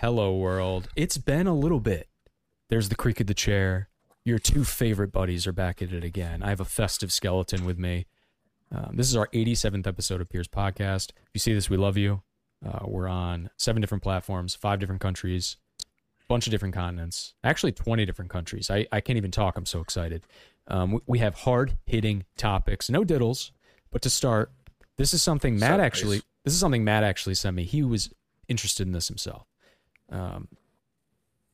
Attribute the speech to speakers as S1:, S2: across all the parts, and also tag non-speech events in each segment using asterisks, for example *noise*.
S1: Hello, world. It's been a little bit. There's the creak of the chair. Your two favorite buddies are back at it again. I have a festive skeleton with me. Um, this is our 87th episode of Pierce Podcast. If you see this, we love you. Uh, we're on seven different platforms, five different countries, bunch of different continents, actually 20 different countries. I, I can't even talk. I'm so excited. Um, we, we have hard hitting topics, no diddles. But to start, this is something Matt actually. This is something Matt actually sent me. He was interested in this himself. Um,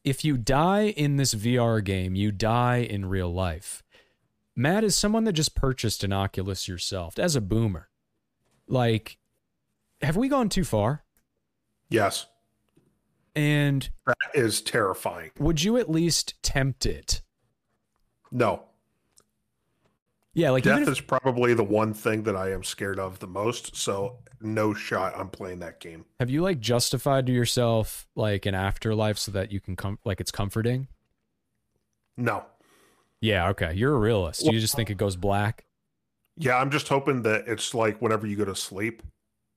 S1: if you die in this VR game, you die in real life. Matt is someone that just purchased an Oculus yourself as a boomer. Like, have we gone too far?
S2: Yes,
S1: And
S2: that is terrifying.
S1: would you at least tempt it?
S2: No,
S1: Yeah, like
S2: death
S1: if,
S2: is probably the one thing that I am scared of the most. So no shot. I'm playing that game.
S1: have you like justified to yourself like an afterlife so that you can come like it's comforting?
S2: No.
S1: Yeah, okay. You're a realist. You just think it goes black.
S2: Yeah, I'm just hoping that it's like whenever you go to sleep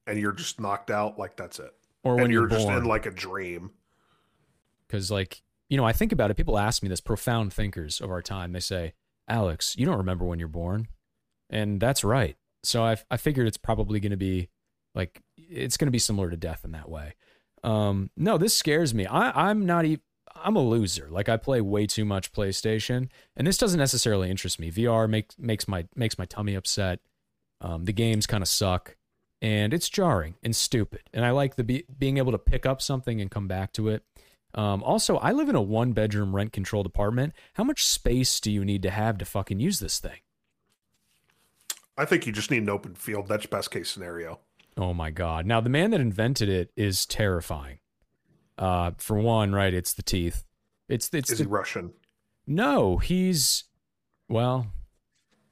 S2: and you're just knocked out, like that's it.
S1: Or
S2: and
S1: when
S2: you're,
S1: you're,
S2: just in like a dream.
S1: because like you know i think about it people ask me this profound thinkers of our time they say alex you don't remember when you're born. And that's right. So i, I figured it's probably going to be like it's going to be similar to death in that way. Um no this scares me. I i'm not even i'm a loser. Like i play way too much playstation and this doesn't necessarily interest me. Vr makes makes my makes my tummy upset. Um the games kind of suck and it's jarring and stupid and i like the be, being able to pick up something and come back to it um, also, I live in a one bedroom rent controlled apartment. How much space do you need to have to fucking use this thing?
S2: I think you just need an open field. That's best case scenario.
S1: Oh my God. Now, the man that invented it is terrifying. Uh, for one, right, it's the teeth. It's, it's,
S2: Is
S1: the,
S2: he Russian?
S1: no, he's, well,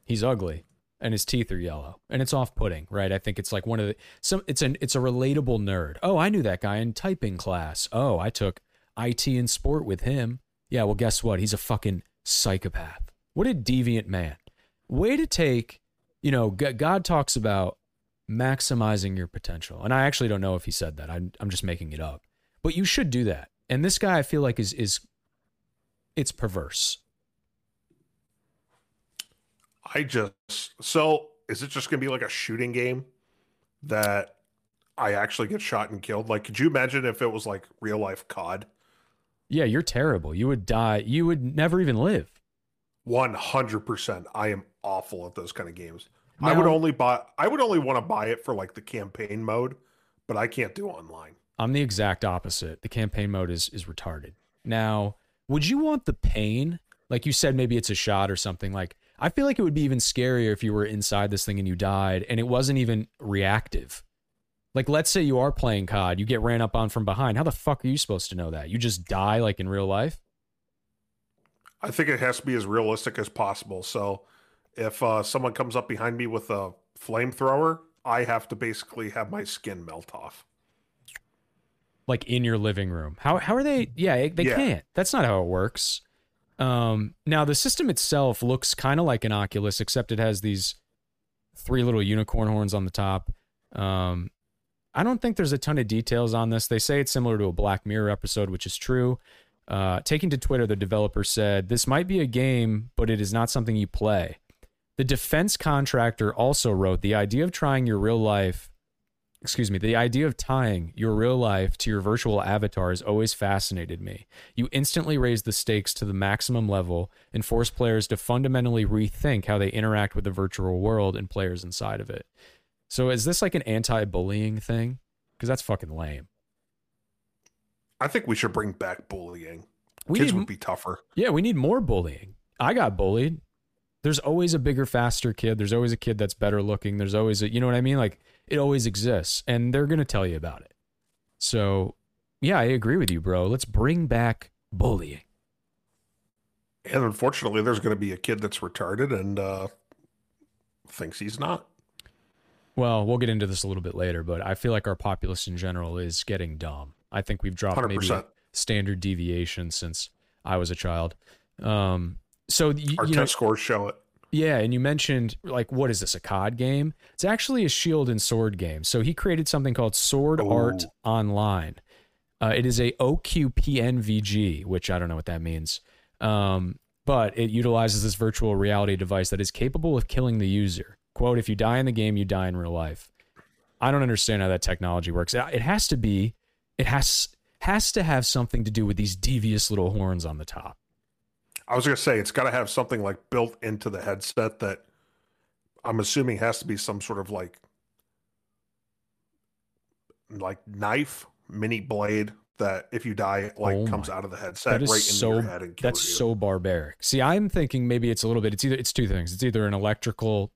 S1: he's ugly and his teeth are yellow and it's off putting, right? I think it's like one of the, some, it's an, it's a relatable nerd. Oh, I knew that guy in typing class. Oh, I took IT and sport with him. Yeah, well, guess what? He's a fucking psychopath. What a deviant man. Way to take, you know, God talks about maximizing your potential. And I actually don't know if he said that. I'm, I'm just making it up. But you should do that. And this guy, I feel like, is, is, it's perverse.
S2: I just so is it just gonna be like a shooting game that I actually get shot and killed? Like, could you imagine if it was like real life COD?
S1: Yeah, you're terrible. You would die. You would never even live.
S2: One hundred percent. I am awful at those kind of games. I would only buy. I would only want to buy it for like the campaign mode, but I can't do online.
S1: I'm the exact opposite. The campaign mode is is retarded. Now, would you want the pain? Like you said, maybe it's a shot or something. Like I feel like it would be even scarier if you were inside this thing and you died and it wasn't even reactive. Like let's say you are playing COD, you get ran up on from behind. How the fuck are you supposed to know that? You just die like in real life?
S2: I think it has to be as realistic as possible. So, if uh, someone comes up behind me with a flamethrower, I have to basically have my skin melt off.
S1: like in your living room. How how are they? Yeah, they
S2: Yeah.
S1: can't. That's not how it works. Um, now the system itself looks kind of like an Oculus, except it has these three little unicorn horns on the top. Um, I don't think there's a ton of details on this. They say it's similar to a Black Mirror episode, which is true. Uh, taking to Twitter, the developer said this might be a game, but it is not something you play. The defense contractor also wrote the idea of trying your real life excuse me, the idea of tying your real life to your virtual avatar has always fascinated me. You instantly raise the stakes to the maximum level and force players to fundamentally rethink how they interact with the virtual world and players inside of it. So is this like an anti-bullying thing? Because that's fucking lame.
S2: I think we should bring back bullying.
S1: We
S2: Kids
S1: need,
S2: would be tougher.
S1: yeah, we need more bullying. I got bullied. There's always a bigger, faster kid. There's always a kid that's better looking. There's always a, you know what I mean? Like it always exists, and they're gonna tell you about it. So, yeah, I agree with you, bro. Let's bring back bullying.
S2: And unfortunately, there's going to be a kid that's retarded and uh, thinks he's not.
S1: Well, we'll get into this a little bit later, but I feel like our populace in general is getting dumb. I think we've dropped maybe
S2: 100%.
S1: standard deviation since I was a child. Um, so y-
S2: Our
S1: you
S2: test
S1: know,
S2: scores show it.
S1: Yeah, and you mentioned like what is this a COD game? It's actually a shield and sword game. So he created something called Sword
S2: Oh.
S1: Art Online. Uh, it is a OQPNVG, which I don't know what that means. Um, but it utilizes this virtual reality device that is capable of killing the user. Quote, if you die in the game, you die in real life. I don't understand how that technology works. It has to be, it has has to have something to do with these devious little horns on the top.
S2: I was gonna say it's got to have something like built into the headset that I'm assuming has to be some sort of like like knife, mini blade that if you die, it like
S1: Oh
S2: comes out of the headset
S1: That is
S2: right into
S1: so
S2: your head and kills
S1: that's
S2: you.
S1: so barbaric. See, I'm thinking maybe it's a little bit. It's either it's two things. It's either an electrical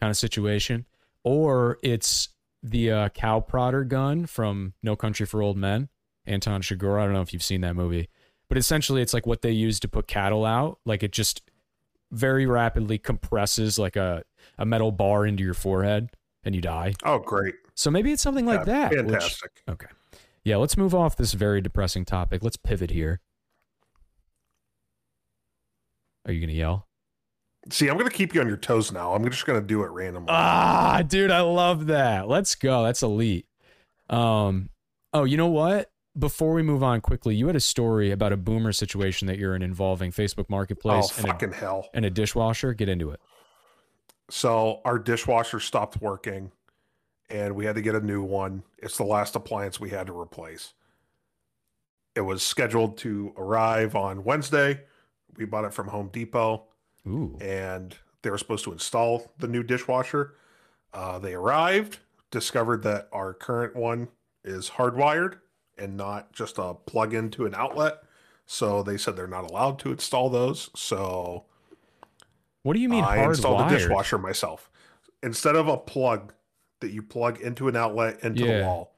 S1: kind of situation, or it's the uh, cow prodder gun from No Country for Old Men, Anton Chigurh. I don't know if you've seen that movie, but essentially it's like what they use to put cattle out. Like it just very rapidly compresses like a a metal bar into your forehead and you die.
S2: Oh, great!
S1: So maybe it's something like
S2: Yeah,
S1: that. which-
S2: Fantastic.
S1: Okay. Yeah, let's move off this very depressing topic. Let's pivot here. Are you going to yell?
S2: See, I'm gonna keep you on your toes now. I'm just gonna do it randomly.
S1: Ah, dude, I love that. Let's go. That's elite. Um, oh, you know what? Before we move on quickly, you had a story about a boomer situation that you're in involving Facebook
S2: oh,
S1: Marketplace and, a,
S2: fucking hell!
S1: and a dishwasher. Get into it.
S2: So our dishwasher stopped working, and we had to get a new one. It's the last appliance we had to replace. It was scheduled to arrive on Wednesday. We bought it from Home Depot.
S1: Ooh.
S2: and they were supposed to install the new dishwasher. Uh, they arrived, discovered that our current one is hardwired and not just a plug into an outlet. So they said they're not allowed to install those. So
S1: What do you mean
S2: I installed the
S1: hardwired?
S2: dishwasher myself. Instead of a plug that you plug into an outlet into
S1: Yeah.
S2: the wall,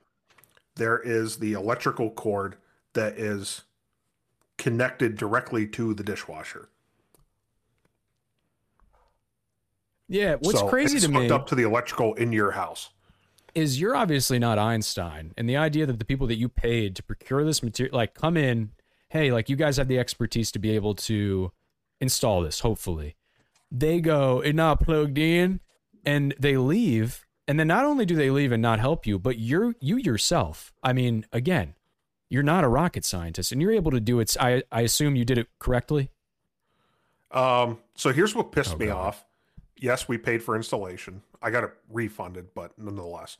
S2: there is the electrical cord that is connected directly to the dishwasher.
S1: Yeah, what's
S2: So
S1: crazy to me
S2: up to the electrical in your house.
S1: is you're obviously not Einstein, and the idea that the people that you paid to procure this material, like, come in, hey, like, you guys have the expertise to be able to install this. Hopefully, they go, it's not plugged in, and they leave, and then not only do they leave and not help you, but you're you yourself. I mean, again, you're not a rocket scientist, and you're able to do it. I I assume you did it correctly.
S2: Um, so here's what pissed
S1: Oh,
S2: me
S1: God.
S2: off. Yes, we paid for installation. I got it refunded, but nonetheless.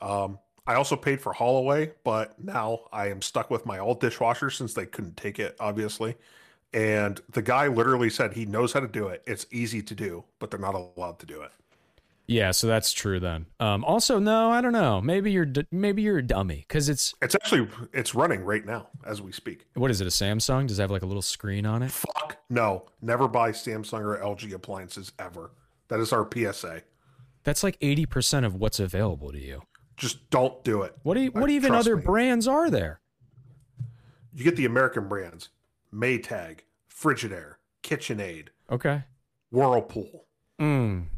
S2: Um, I also paid for haul away, but now I am stuck with my old dishwasher since they couldn't take it, obviously. And the guy literally said he knows how to do it. It's easy to do, but they're not allowed to do it.
S1: Yeah, so that's true then. Um, also, no, I don't know. Maybe you're maybe you're a dummy because it's
S2: It's actually it's running right now as we speak.
S1: what is it? A Samsung? Does it have like a little screen on it?
S2: Fuck no, never buy Samsung or LG appliances ever. That is our PSA.
S1: That's like eighty percent of what's available to you.
S2: Just don't do it.
S1: What do you, what even other
S2: me.
S1: brands are there?
S2: You get the American brands: Maytag, Frigidaire, KitchenAid,
S1: Okay.
S2: Whirlpool.
S1: Mm.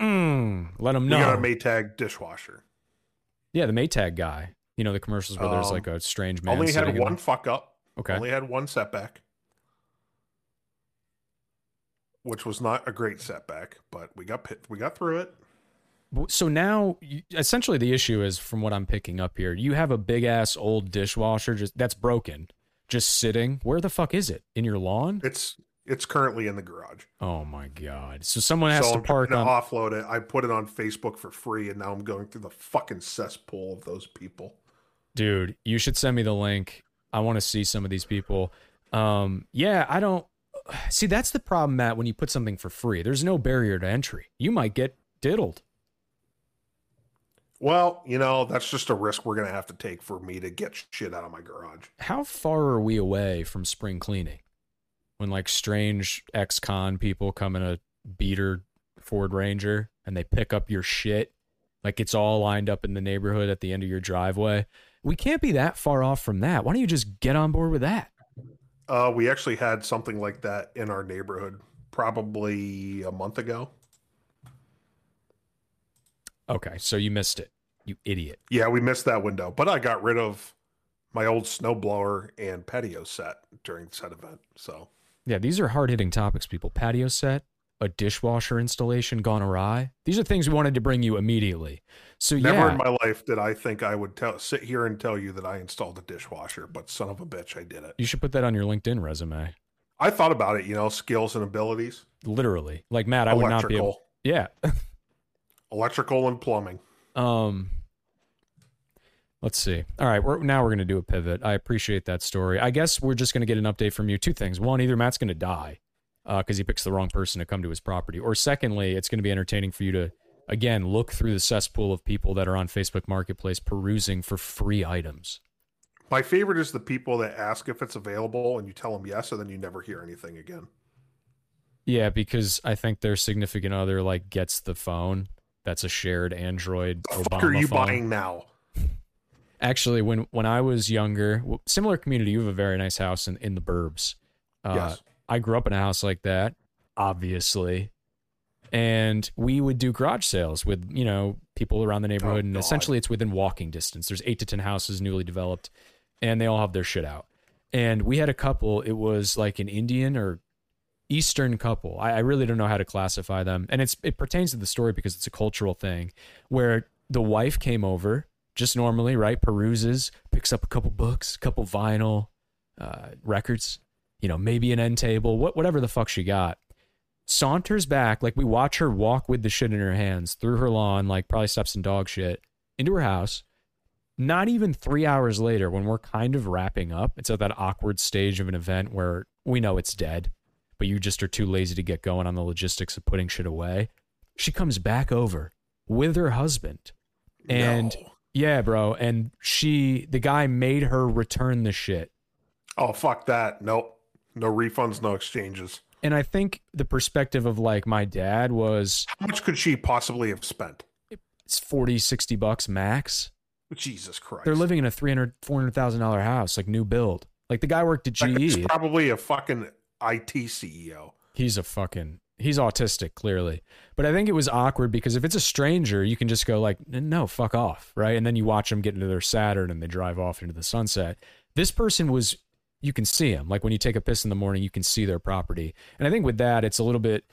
S1: Mm. Let them know.
S2: You got a Maytag dishwasher.
S1: yeah, the Maytag guy. You know the commercials where there's
S2: Um,
S1: like a strange man.
S2: Only had one fuck up.
S1: Okay.
S2: Only had one setback, which was not a great setback, but we got pit- we got through it.
S1: So now, you, essentially, the issue is, from what I'm picking up here, you have a big ass old dishwasher just that's broken, just sitting. Where the fuck is it? In your lawn?
S2: It's it's currently in the garage.
S1: Oh my god! So someone has
S2: so
S1: to park on.
S2: offload it. I put it on Facebook for free, and now I'm going through the fucking cesspool of those people.
S1: Dude, you should send me the link. I want to see some of these people. Um, yeah, I don't see that's the problem, Matt. When you put something for free, there's no barrier to entry. You might get diddled.
S2: Well, you know that's just a risk we're gonna have to take for me to get shit out of my garage.
S1: How far are we away from spring cleaning? When like strange ex-con people come in a beater Ford Ranger and they pick up your shit, like it's all lined up in the neighborhood at the end of your driveway. We can't be that far off from that. Why don't you just get on board with that?
S2: Uh, we actually had something like that in our neighborhood probably a month ago.
S1: Okay, so you missed it, you idiot.
S2: Yeah, we missed that window, but I got rid of my old snowblower and patio set during said event. So
S1: Yeah, these are hard hitting topics, people. Patio set, a dishwasher installation gone awry. These are things we wanted to bring you immediately. So
S2: Never
S1: yeah,
S2: in my life did I think I would tell sit here and tell you that I installed a dishwasher, but son of a bitch, I did it.
S1: you should put that on your LinkedIn resume.
S2: I thought about it, you know, skills and abilities.
S1: Literally, like Matt, I would not be able. Yeah. *laughs*
S2: electrical and plumbing.
S1: Um. Let's see. All right, we're now we're gonna do a pivot. I appreciate that story. I guess we're just gonna get an update from you. Two things. One, either Matt's gonna die because he picks the wrong person to come to his property, or secondly, it's gonna be entertaining for you to again look through the cesspool of people that are on Facebook Marketplace perusing for free items.
S2: My favorite is the people that ask if it's available and you tell them yes, and then you never hear anything again.
S1: Yeah, because I think their significant other like gets the phone. That's a shared Android.
S2: The
S1: Obama
S2: fuck are you
S1: phone.
S2: buying now?
S1: Actually, when when I was younger, similar community, you have a very nice house in in the burbs. Uh,
S2: yes.
S1: I grew up in a house like that, obviously, and we would do garage sales with you know people around the neighborhood,
S2: Oh,
S1: and
S2: God.
S1: essentially it's within walking distance. There's eight to ten houses newly developed, and they all have their shit out. And we had a couple. It was like an Indian or Eastern couple. I, I really don't know how to classify them, and it's it pertains to the story because it's a cultural thing where the wife came over just normally, right? Peruses, picks up a couple books, a couple vinyl uh, records, you know, maybe an end table, what whatever the fuck she got. Saunters back, like we watch her walk with the shit in her hands through her lawn, like probably steps in dog shit, into her house. Not even three hours later, when we're kind of wrapping up, it's at that awkward stage of an event where we know it's dead, but you just are too lazy to get going on the logistics of putting shit away. She comes back over with her husband. And
S2: No.
S1: yeah, bro. And she, the guy made her return the shit.
S2: Oh fuck that. Nope. No refunds, no exchanges.
S1: And I think the perspective of like my dad was
S2: How much could she possibly have spent?
S1: it's 40, 60 bucks max.
S2: Jesus Christ.
S1: They're living in a 300, 400,000 dollar house, like new build. Like the guy worked at
S2: guy's
S1: GE.
S2: probably a fucking IT CEO.
S1: He's a fucking, he's autistic clearly. But I think it was awkward because if it's a stranger, you can just go like, no, fuck off. Right. And then you watch them get into their Saturn and they drive off into the sunset. This person was, you can see them. Like when you take a piss in the morning, you can see their property. And I think with that, it's a little bit,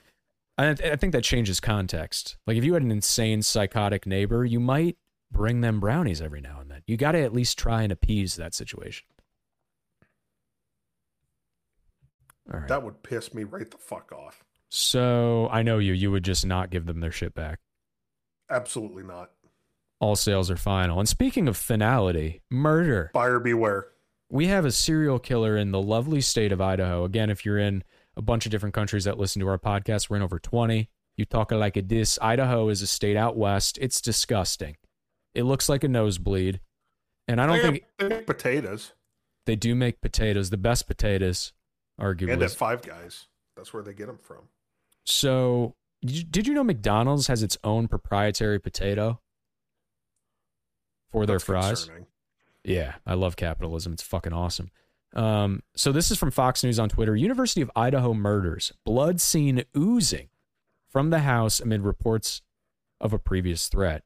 S1: I, I think that changes context. Like if you had an insane psychotic neighbor, you might bring them brownies every now and then. You got to at least try and appease that situation. All right.
S2: That would piss me right the fuck off.
S1: So I know you. You would just not give them their shit back.
S2: Absolutely not.
S1: All sales are final. And speaking of finality, murder.
S2: Buyer beware.
S1: We have a serial killer in the lovely state of Idaho. Again, if you're in a bunch of different countries that listen to our podcast, we're in over 20. You talk like a this. Idaho is a state out west. It's disgusting. It looks like a nosebleed. And I don't
S2: They
S1: think
S2: have- they make potatoes
S1: they do make potatoes, the best potatoes, arguably.
S2: and at Five Guys. That's where they get them from.
S1: So, did you, know McDonald's has its own proprietary potato for their
S2: That's
S1: fries?
S2: concerning.
S1: Yeah, I love capitalism. It's fucking awesome. Um, so this is from Fox News on Twitter. University of Idaho murders. Blood seen oozing from the house amid reports of a previous threat.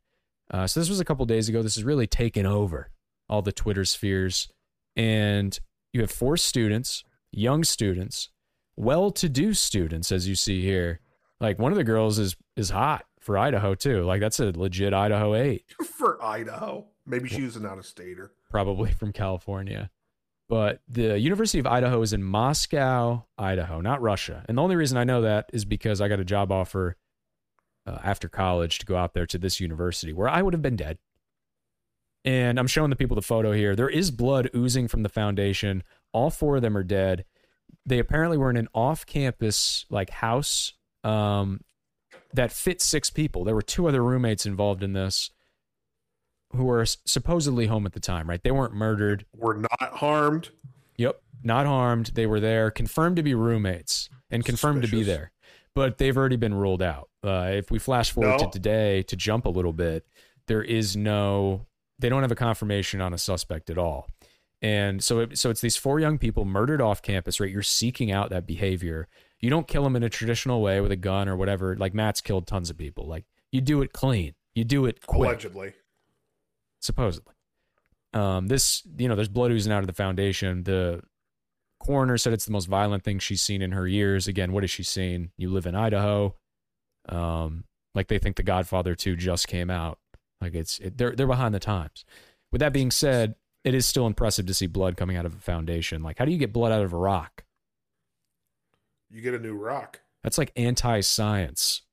S1: Uh, so this was a couple days ago. This has really taken over all the Twitter spheres. And you have four students, young students, well-to-do students, as you see here. Like one of the girls is is hot for Idaho too. Like that's a legit Idaho eight *laughs*
S2: For Idaho. Maybe she was an out of stater.
S1: probably from California. But the University of Idaho is in Moscow, Idaho, not Russia. And the only reason I know that is because I got a job offer uh, after college to go out there to this university where I would have been dead. And I'm showing the people the photo here. There is blood oozing from the foundation. All four of them are dead. They apparently were in an off-campus like house um, that fit six people. There were two other roommates involved in this who were supposedly home at the time, right? They weren't murdered.
S2: Were not harmed.
S1: Yep, not harmed. They were there, confirmed to be roommates and confirmed to be there, but they've already been ruled out. Uh, if we flash forward to today to jump a little bit, there is no, they don't have a confirmation on a suspect at all. And so, it, so it's these four young people murdered off campus, right? You're seeking out that behavior. You don't kill them in a traditional way with a gun or whatever. Like Matt's killed tons of people. Like you do it clean. You do it quick
S2: Allegedly.
S1: Supposedly. Um, this, you know, there's blood oozing out of the foundation. The coroner said it's the most violent thing she's seen in her years. Again, what has she seen? You live in Idaho. Um, like they think The Godfather 2 just came out. Like it's it, they're they're behind the times. With that being said, it is still impressive to see blood coming out of a foundation. Like how do you get blood out of a rock?
S2: You get a new rock.
S1: That's like anti-science.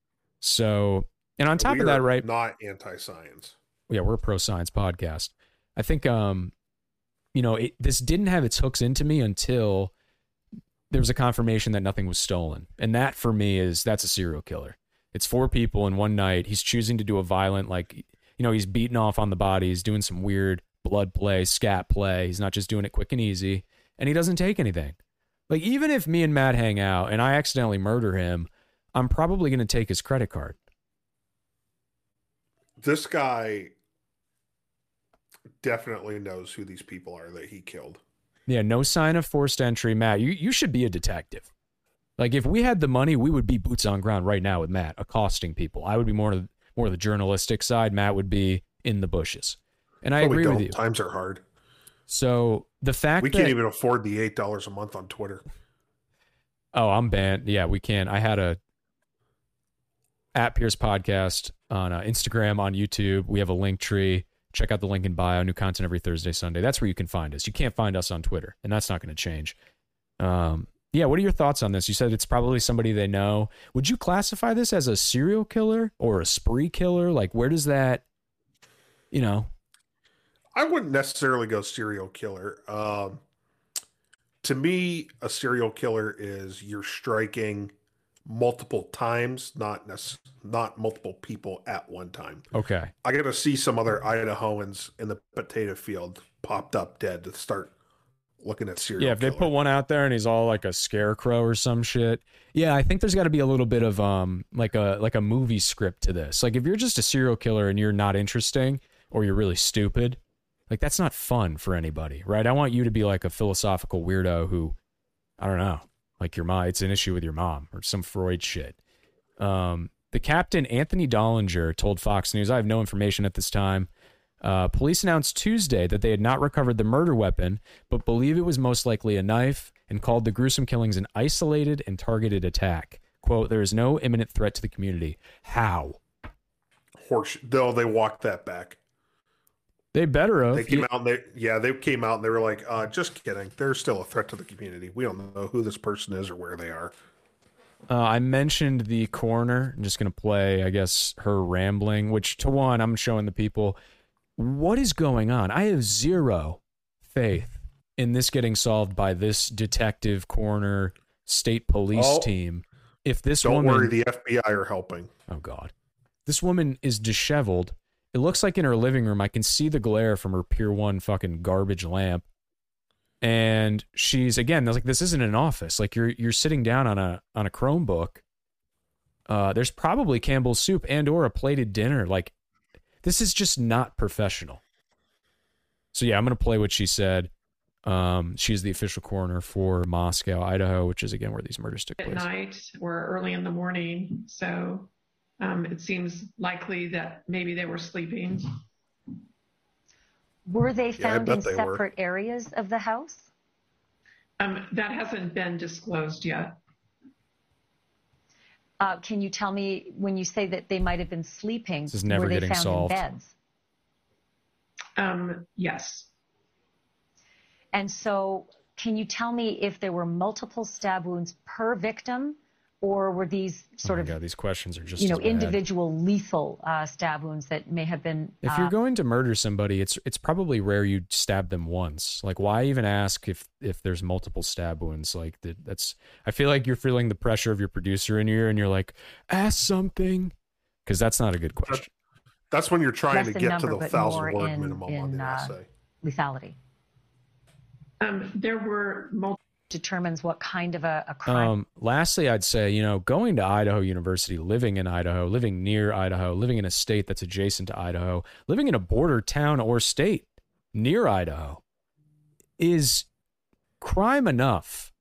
S1: So, and on top
S2: We
S1: of that, right?
S2: Not anti-science.
S1: Yeah, we're a pro science podcast. I think um you know, it, this didn't have its hooks into me until there was a confirmation that nothing was stolen. And that for me is that's a serial killer. It's four people in one night. He's choosing to do a violent like you know, he's beating off on the body, he's doing some weird blood play, scat play. He's not just doing it quick and easy, and he doesn't take anything. Like even if me and Matt hang out and I accidentally murder him, I'm probably going to take his credit card.
S2: This guy definitely knows who these people are that he killed.
S1: Yeah, no sign of forced entry, Matt. You you should be a detective. Like if we had the money, we would be boots on ground right now with Matt, accosting people. I would be more of more the journalistic side. Matt would be in the bushes. And I
S2: No,
S1: agree with you.
S2: Times are hard.
S1: So the fact
S2: We
S1: that
S2: can't even afford the eight dollars a month on Twitter.
S1: oh, I'm banned. Yeah, we can. I had a at Pierce podcast on uh, Instagram, on YouTube. We have a link tree. Check out the link in bio. New content every Thursday, Sunday. That's where you can find us. You can't find us on Twitter, and that's not going to change. Um, yeah, what are your thoughts on this? You said it's probably somebody they know. Would you classify this as a serial killer or a spree killer? Like, where does that, you know?
S2: I wouldn't necessarily go serial killer. Um, to me, a serial killer is you're striking multiple times, not not multiple people at one time.
S1: Okay.
S2: I got to see some other Idahoans in the potato field popped up dead to start looking at serial.
S1: Yeah, if they put one out there and he's all like a scarecrow or some shit. Yeah, I think there's got to be a little bit of um like a like a movie script to this. Like if you're just a serial killer and you're not interesting or you're really stupid, like that's not fun for anybody, right? I want you to be like a philosophical weirdo who I don't know, like your mom, it's an issue with your mom or some Freud shit. Um the captain Anthony Dahlinger told Fox News, I have no information at this time. Uh, police announced Tuesday that they had not recovered the murder weapon, but believe it was most likely a knife and called the gruesome killings an isolated and targeted attack. Quote, there is no imminent threat to the community. How?
S2: horse, though they walked that back.
S1: They better have.
S2: They came out and they yeah they came out and they were like, uh, just kidding. They're still a threat to the community. We don't know who this person is or where they are.
S1: Uh, I mentioned the coroner. I'm just going to play, I guess, her rambling, which to one, I'm showing the people what is going on. I have zero faith in this getting solved by this detective, coroner, state police
S2: Oh,
S1: team. If this
S2: Don't
S1: woman,
S2: worry, the FBI are helping.
S1: oh god, this woman is disheveled. It looks like in her living room, I can see the glare from her Pier One fucking garbage lamp. And she's again like this isn't an office. Like you're you're sitting down on a on a chromebook. Uh there's probably campbell's soup and or a plated dinner. Like this is just not professional. So yeah i'm gonna play what she said. Um she's the official coroner for moscow idaho which is again where these murders took place.
S3: at night or early in the morning. So um, it seems likely that maybe they were sleeping.
S4: Were they
S2: Yeah, I
S4: found
S2: bet
S4: in
S2: they were.
S4: separate areas of the house?
S3: Um, that hasn't been disclosed yet.
S4: Uh, can you tell me when you say that they might have been sleeping?
S1: This is never
S4: were they
S1: getting
S4: found
S1: solved.
S4: in beds?
S3: Um, yes.
S4: And so, can you tell me if there were multiple stab wounds per victim, or were these sort
S1: oh
S4: of
S1: God, these questions are just
S4: you know individual lethal uh, stab wounds that may have been?
S1: If
S4: uh,
S1: you're going to murder somebody, it's it's probably rare you stab them once. Like, why even ask if if there's multiple stab wounds? Like, that, that's. I feel like you're feeling the pressure of your producer in your ear, and you're like, ask something, because that's not a good question.
S2: That's when you're trying
S4: Less
S2: to get
S4: number,
S2: to the
S4: but
S2: thousand word
S4: in-
S2: minimum on the
S4: uh,
S2: essay.
S4: lethality
S3: Um, there were multiple.
S4: Determines what kind of a, a crime.
S1: Um, lastly, I'd say you know going to Idaho University, living in Idaho, living near Idaho, living in a state that's adjacent to Idaho, living in a border town or state near Idaho is crime enough.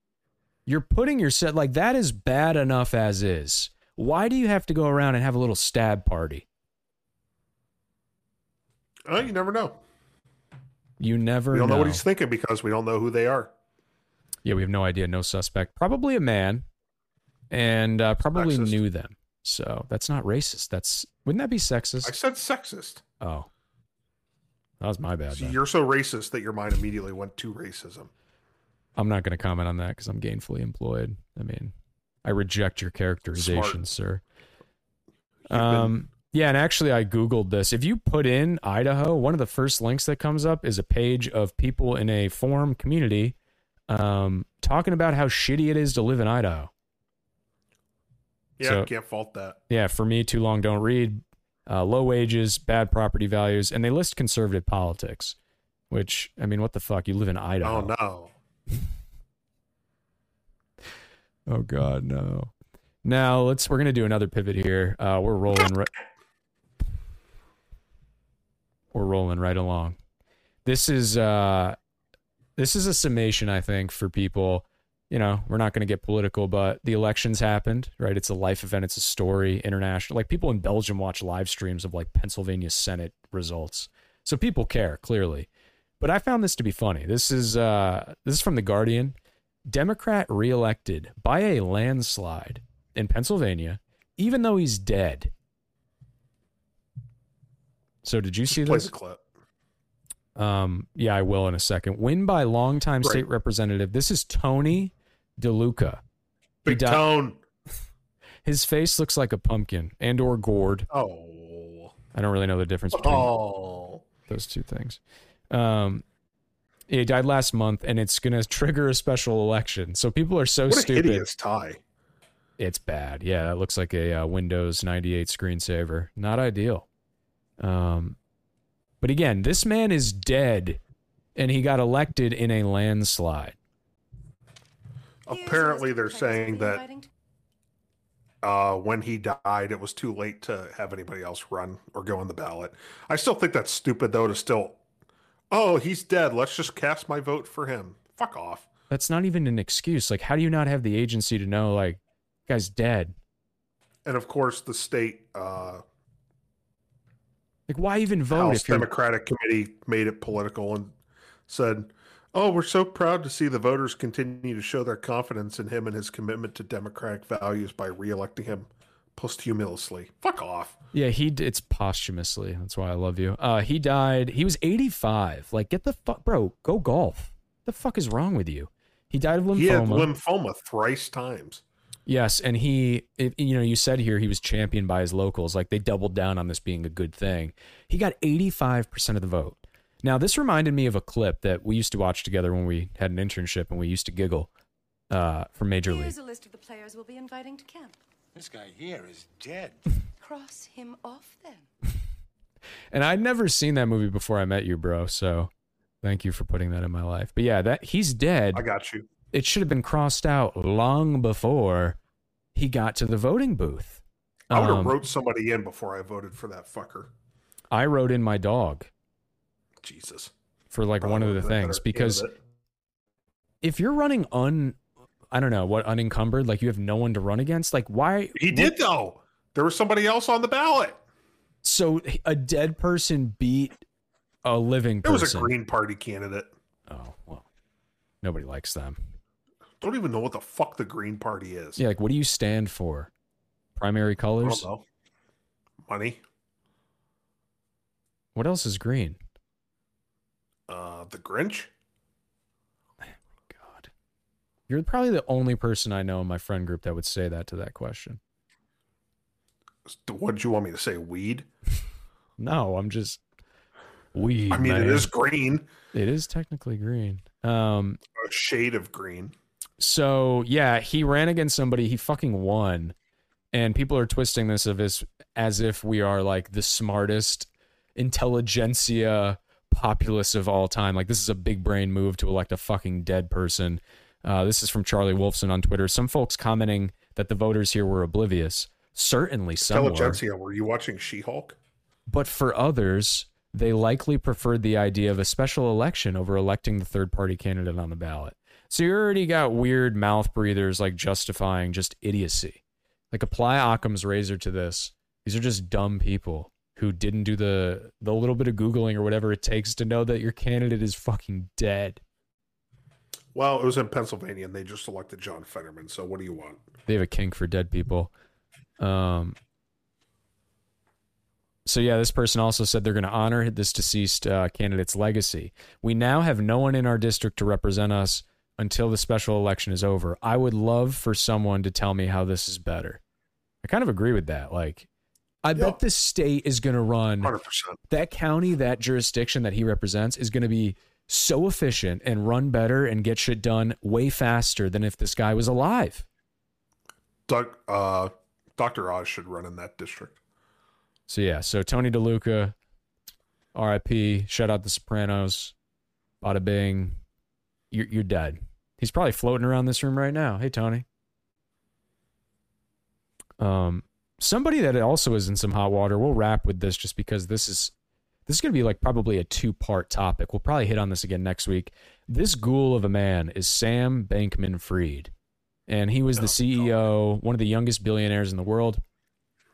S1: You're putting yourself like that is bad enough as is. Why do you have to go around and have a little stab party?
S2: Oh, you never know.
S1: You never
S2: We don't know.
S1: know
S2: what he's thinking because we don't know who they are.
S1: Yeah, we have no idea. No suspect. Probably a man, and uh, probably
S2: Sexist.
S1: knew them. So that's not racist. That's wouldn't that be sexist?
S2: I said sexist.
S1: Oh, that was my bad.
S2: See, you're so racist that your mind immediately went to racism.
S1: I'm not going to comment on that because I'm gainfully employed. I mean, I reject your characterization, sir.
S2: You've been-
S1: Um, yeah, and actually, I googled this. If you put in Idaho, one of the first links that comes up is a page of people in a forum community um, talking about how shitty it is to live in Idaho.
S2: yeah,
S1: so-
S2: can't fault that.
S1: Yeah, for me, too long don't read. Uh, low wages, bad property values, and they list conservative politics. Which I mean, what the fuck? You live in Idaho.
S2: Oh no. *laughs*
S1: Oh God, no. Now let's. We're gonna do another pivot here. Uh, we're rolling. Right, we're rolling right along. This is uh, this is a summation, I think, for people. You know, we're not going to get political, but the elections happened, right? It's a life event. It's a story, international. Like people in Belgium watch live streams of like Pennsylvania Senate results, so people care clearly. But I found this to be funny. This is uh, this is from the Guardian. Democrat reelected by a landslide in Pennsylvania, even though he's dead. So did you see
S2: Play
S1: this?
S2: the clip.
S1: Um, yeah, I will in a second. Win by longtime
S2: Right.
S1: state representative. This is Tony DeLuca.
S2: Big
S1: di-
S2: tone. *laughs*
S1: His face looks like a pumpkin and or gourd.
S2: Oh.
S1: I don't really know the difference between
S2: Oh.
S1: those two things. Um, he died last month, and it's gonna *laughs* trigger a special election. So people are so
S2: What
S1: stupid.
S2: hideous tie.
S1: It's bad. Yeah, it looks like a uh, Windows 98 screensaver. Not ideal. Um, but again, this man is dead, and he got elected in a landslide.
S2: Apparently, they're saying that uh, when he died, it was too late to have anybody else run or go on the ballot. I still think that's stupid, though, to still, oh, he's dead. Let's just cast my vote for him. Fuck off.
S1: That's not even an excuse. Like, how do you not have the agency to know, like, guy's dead?
S2: And of course, the state uh,
S1: Like, why even vote
S2: House
S1: if you're
S2: Democratic Committee made it political and said, "Oh, we're so proud to see the voters continue to show their confidence in him and his commitment to democratic values by reelecting him posthumously." Fuck off.
S1: Yeah, he. It's posthumously. That's why I love you. Uh, he died. He was 85. Like, get the fuck, bro. Go golf. the fuck is wrong with you? He died of lymphoma.
S2: He had lymphoma thrice times.
S1: Yes, and he, it, you know, you said here he was championed by his locals. Like they doubled down on this being a good thing. He got 85% of the vote. Now, this reminded me of a clip that we used to watch together when we had an internship and we used to giggle uh, from Major League.
S5: Here's a list of the players we'll be inviting to camp.
S6: This guy here is dead. *laughs*
S5: Cross him off then. *laughs*
S1: And I'd never seen that movie before I met you, bro. So thank you for putting that in my life. But yeah, that he's dead.
S2: I got you.
S1: It should have been crossed out long before he got to the voting booth.
S2: I would have
S1: Um,
S2: wrote somebody in before I voted for that fucker.
S1: I wrote in my dog
S2: Jesus.
S1: for like one of the things because if you're running un I don't know what unencumbered, like you have no one to run against. Like why
S2: he did though. There was somebody else on the ballot.
S1: So a dead person beat a living
S2: It
S1: person.
S2: was a Green Party candidate.
S1: Oh well, nobody likes them.
S2: Don't even know what the fuck the Green Party is.
S1: Yeah, like what do you stand for? Primary colors.
S2: Money.
S1: What else is green?
S2: Uh, the Grinch.
S1: God, you're probably the only person I know in my friend group that would say that to that question.
S2: What did you want me to say? Weed. *laughs*
S1: No, I'm just weed.
S2: I mean,
S1: man.
S2: it is green.
S1: It is technically green. Um.
S2: A shade of green.
S1: So yeah, he ran against somebody. He fucking won, and people are twisting this of as as if we are like the smartest intelligentsia populace of all time. Like this is a big brain move to elect a fucking dead person. Uh, this is from Charlie Wolfson on Twitter. Some folks commenting that the voters here were oblivious. Certainly some were.
S2: Intelligentsia. Were you watching She-Hulk?
S1: But for others, they likely preferred the idea of a special election over electing the third party candidate on the ballot. So you already got weird mouth breathers like justifying just idiocy. Like apply Occam's razor to this. These are just dumb people who didn't do the the little bit of googling or whatever it takes to know that your candidate is fucking dead.
S2: Well, it was in Pennsylvania, and they just elected John Fetterman. So what do you want?
S1: They have a kink for dead people. Um so yeah, this person also said they're going to honor this deceased uh, candidate's legacy. We now have no one in our district to represent us until the special election is over. I would love for someone to tell me how this is better. I kind of agree with that. Like, I bet this state is going to run
S2: Hundred percent.
S1: that county, that jurisdiction that he represents is going to be so efficient and run better and get shit done way faster than if this guy was alive.
S2: Doug, uh, Doctor Oz should run in that district.
S1: So yeah, so Tony DeLuca, R.I.P. Shout out the Sopranos. Bada bing. You're you're dead. He's probably floating around this room right now. Hey Tony. Um, somebody that also is in some hot water. We'll wrap with this just because this is this is going to be like probably a two part topic. We'll probably hit on this again next week. This ghoul of a man is Sam Bankman Fried, and he was the CEO, one of the youngest billionaires in the world.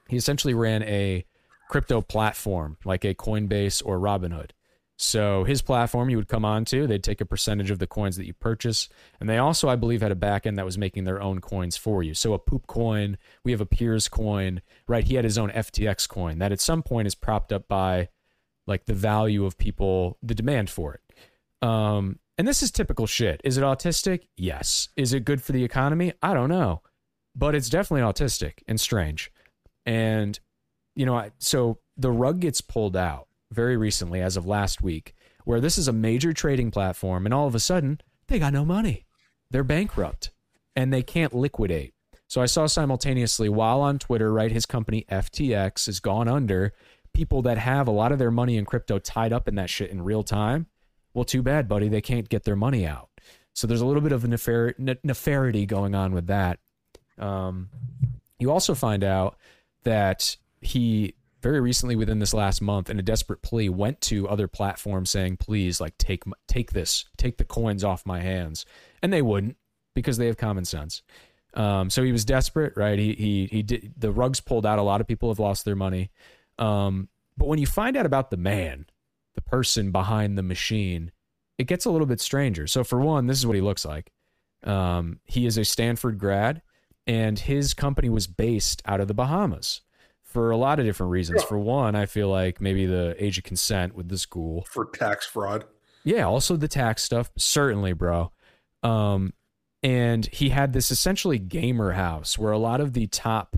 S1: He essentially ran a crypto platform like a Coinbase or Robinhood. So his platform you would come onto, they'd take a percentage of the coins that you purchase, and they also, I believe, had a backend that was making their own coins for you. So a poop coin, we have a Piers coin, right? He had his own FTX coin that at some point is propped up by like the value of people, the demand for it. Um, and this is typical shit. Is it autistic? Yes. Is it good for the economy? I don't know, but it's definitely autistic and strange. And you know, I, so the rug gets pulled out very recently, as of last week, where this is a major trading platform, and all of a sudden they got no money. They're bankrupt and they can't liquidate. So I saw simultaneously while on Twitter, right, his company FTX has gone under. People that have a lot of their money in crypto tied up in that shit in real time. Well, too bad, buddy. They can't get their money out. So there's a little bit of nefar- ne- nefarity going on with that. Um, you also find out that he very recently within this last month in a desperate plea went to other platforms saying please like take take this take the coins off my hands. And they wouldn't because they have common sense. Um, so he was desperate right? He he he did the rugs pulled out. A lot of people have lost their money. Um, but when you find out about the man the person behind the machine it gets a little bit stranger. So for one this is what he looks like. Um, he is a stanford grad and his company was based out of the bahamas for a lot of different reasons.
S2: Yeah.
S1: For one, I feel like maybe the age of consent with the school.
S2: for tax fraud.
S1: Yeah, also the tax stuff, certainly, bro. Um, and he had this essentially gamer house where a lot of the top,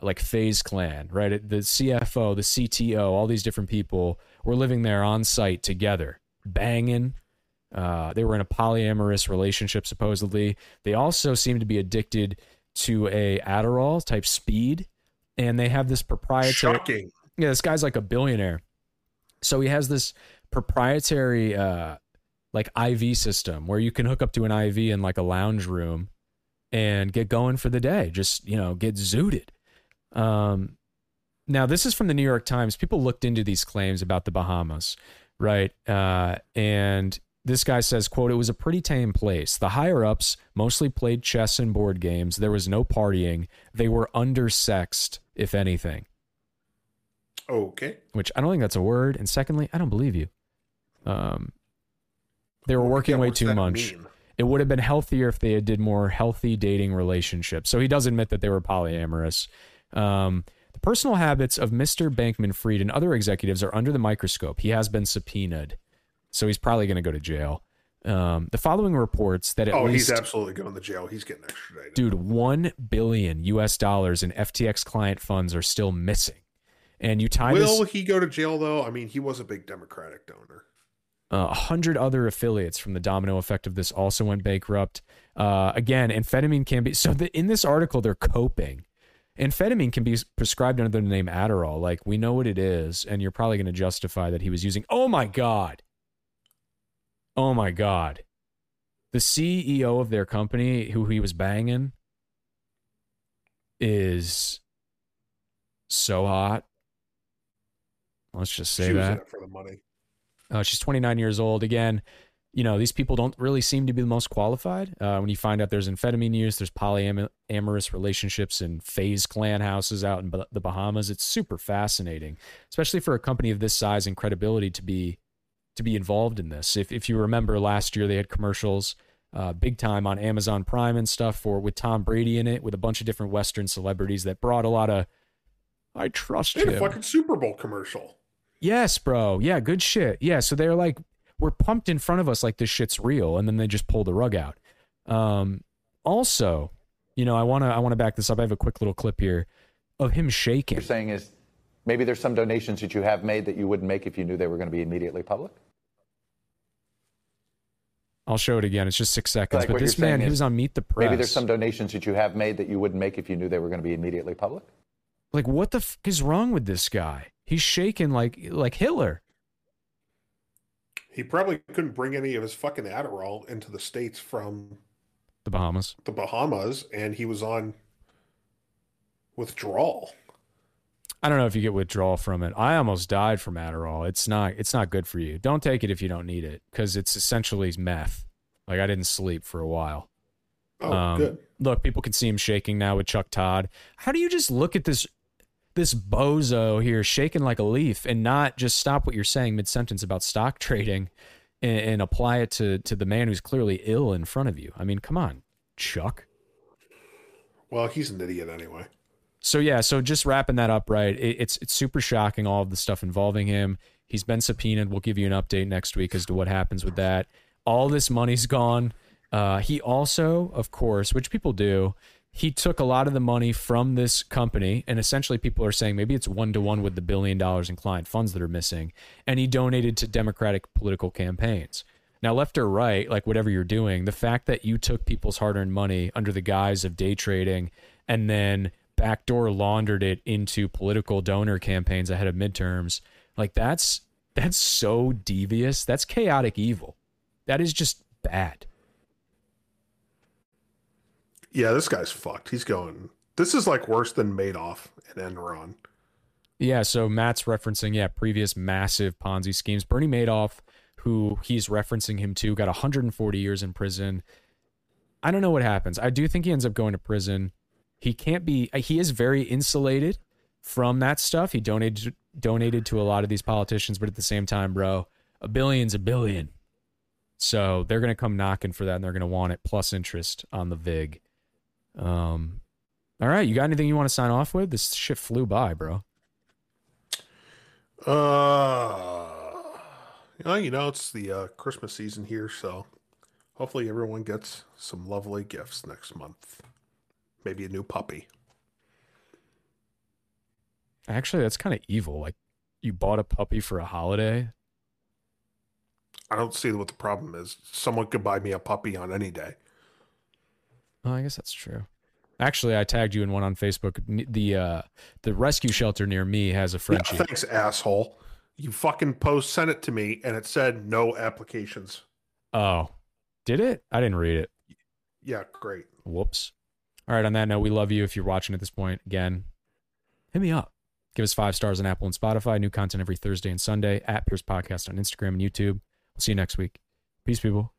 S1: like FaZe Clan, right, the CFO, the CTO, all these different people were living there on site together, banging. Uh, they were in a polyamorous relationship supposedly. They also seemed to be addicted to a Adderall type speed, and they have this proprietary.
S2: Shocking.
S1: Yeah, this guy's like a billionaire. So he has this proprietary uh like IV system where you can hook up to an IV in like a lounge room and get going for the day. Just, you know, get zooted. Um now this is from the New York Times. People looked into these claims about the Bahamas, right? Uh and this guy says, quote, it was a pretty tame place. The higher ups mostly played chess and board games. There was no partying. They were undersexed, if anything
S2: Okay.
S1: which I don't think that's a word. And secondly, I don't believe you. Um, they were working
S2: Yeah,
S1: way too much.
S2: mean?
S1: It would have been healthier if they had did more healthy dating relationships. So he does admit that they were polyamorous. Um, the personal habits of Mr. Bankman Fried and other executives are under the microscope. He has been subpoenaed, so he's probably going to go to jail. Um, the following reports that at
S2: Oh,
S1: least
S2: he's absolutely going to jail. He's getting extradited.
S1: dude, one billion U.S. dollars in FTX client funds are still missing. And you tie this
S2: Will he go to jail though? I mean, he was a big Democratic donor.
S1: Uh, A hundred other affiliates from the domino effect of this also went bankrupt. Uh, again, amphetamine can be so. The, in this article, they're coping. Amphetamine can be prescribed under the name Adderall. Like we know what it is, and you're probably going to justify that he was using. Oh my god! Oh my god! The CEO of their company, who he was banging, is so hot. Let's just say
S2: she was
S1: that.
S2: in it for the money.
S1: Uh, she's 29 years old. Again, you know, these people don't really seem to be the most qualified. Uh, when you find out there's amphetamine use, there's polyamorous relationships and FaZe Clan houses out in the Bahamas. It's super fascinating, especially for a company of this size and credibility to be to be involved in this. If if you remember last year, they had commercials. Uh, big time on Amazon Prime and stuff for with Tom Brady in it, with a bunch of different Western celebrities that brought a lot of I trust
S2: They had a fucking Super Bowl commercial.
S1: Yes, bro. Yeah, good shit. Yeah, so they're like, we're pumped in front of us like this shit's real, and then they just pull the rug out. Um, also, you know, I wanna I wanna back this up. I have a quick little clip here of him shaking.
S7: you're saying is maybe there's some donations that you have made that you wouldn't make if you knew they were going to be immediately public?
S1: I'll show it again. It's just six seconds.
S7: Like
S1: but this man, he was on Meet the Press.
S7: Maybe there's some donations that you have made that you wouldn't make if you knew they were going to be immediately public?
S1: like, what the fuck is wrong with this guy? He's shaking like like Hitler.
S2: He probably couldn't bring any of his fucking Adderall into the states from
S1: The Bahamas.
S2: the Bahamas, and he was on withdrawal.
S1: I don't know if you get withdrawal from it. I almost died from Adderall. It's not it's not good for you. Don't take it if you don't need it because it's essentially meth. Like I didn't sleep for a while.
S2: Oh,
S1: Um,
S2: good.
S1: Look, people can see him shaking now with Chuck Todd. How do you just look at this this bozo here shaking like a leaf and not just stop what you're saying mid sentence about stock trading and, and apply it to to the man who's clearly ill in front of you? I mean, come on, Chuck.
S2: Well, he's an idiot anyway.
S1: So yeah, so just wrapping that up, right? It, it's it's super shocking all of the stuff involving him. He's been subpoenaed. We'll give you an update next week as to what happens with that. All this money's gone. Uh, he also, of course, which people do, he took a lot of the money from this company, and essentially people are saying maybe it's one to one with the billion dollars in client funds that are missing, and he donated to Democratic political campaigns. Now, left or right, like whatever you're doing, the fact that you took people's hard earned money under the guise of day trading and then backdoor laundered it into political donor campaigns ahead of midterms, like that's that's so devious. That's chaotic evil. That is just bad.
S2: Yeah, this guy's fucked. He's going. This is like worse than Madoff and Enron.
S1: Yeah, so Matt's referencing yeah previous massive Ponzi schemes. Bernie Madoff, who he's referencing him to, got 140 years in prison. I don't know what happens. I do think he ends up going to prison. He can't be. He is very insulated from that stuff. He donated donated to a lot of these politicians, but at the same time, bro, a billion's a billion. So they're gonna come knocking for that, and they're gonna want it plus interest on the vig. Um, all right, you got anything you want to sign off with? This shit flew by, bro.
S2: Uh, well, you know, it's the uh, Christmas season here, so hopefully everyone gets some lovely gifts next month. Maybe a new puppy.
S1: Actually, that's kind of evil. Like, you bought a puppy for a holiday.
S2: I don't see what the problem is. Someone could buy me a puppy on any day.
S1: Oh, I guess that's true. Actually, I tagged you in one on Facebook. The uh, the rescue shelter near me has a
S2: Yeah,
S1: Frenchie.
S2: thanks, asshole. You fucking post sent it to me, and it said no applications.
S1: oh, did it? I didn't read it.
S2: Yeah, great.
S1: Whoops. All right. On that note, we love you. If you're watching at this point, again, hit me up. Give us five stars on Apple and Spotify. New content every Thursday and Sunday at Pierce Podcast on Instagram and YouTube. We'll see you next week. Peace, people.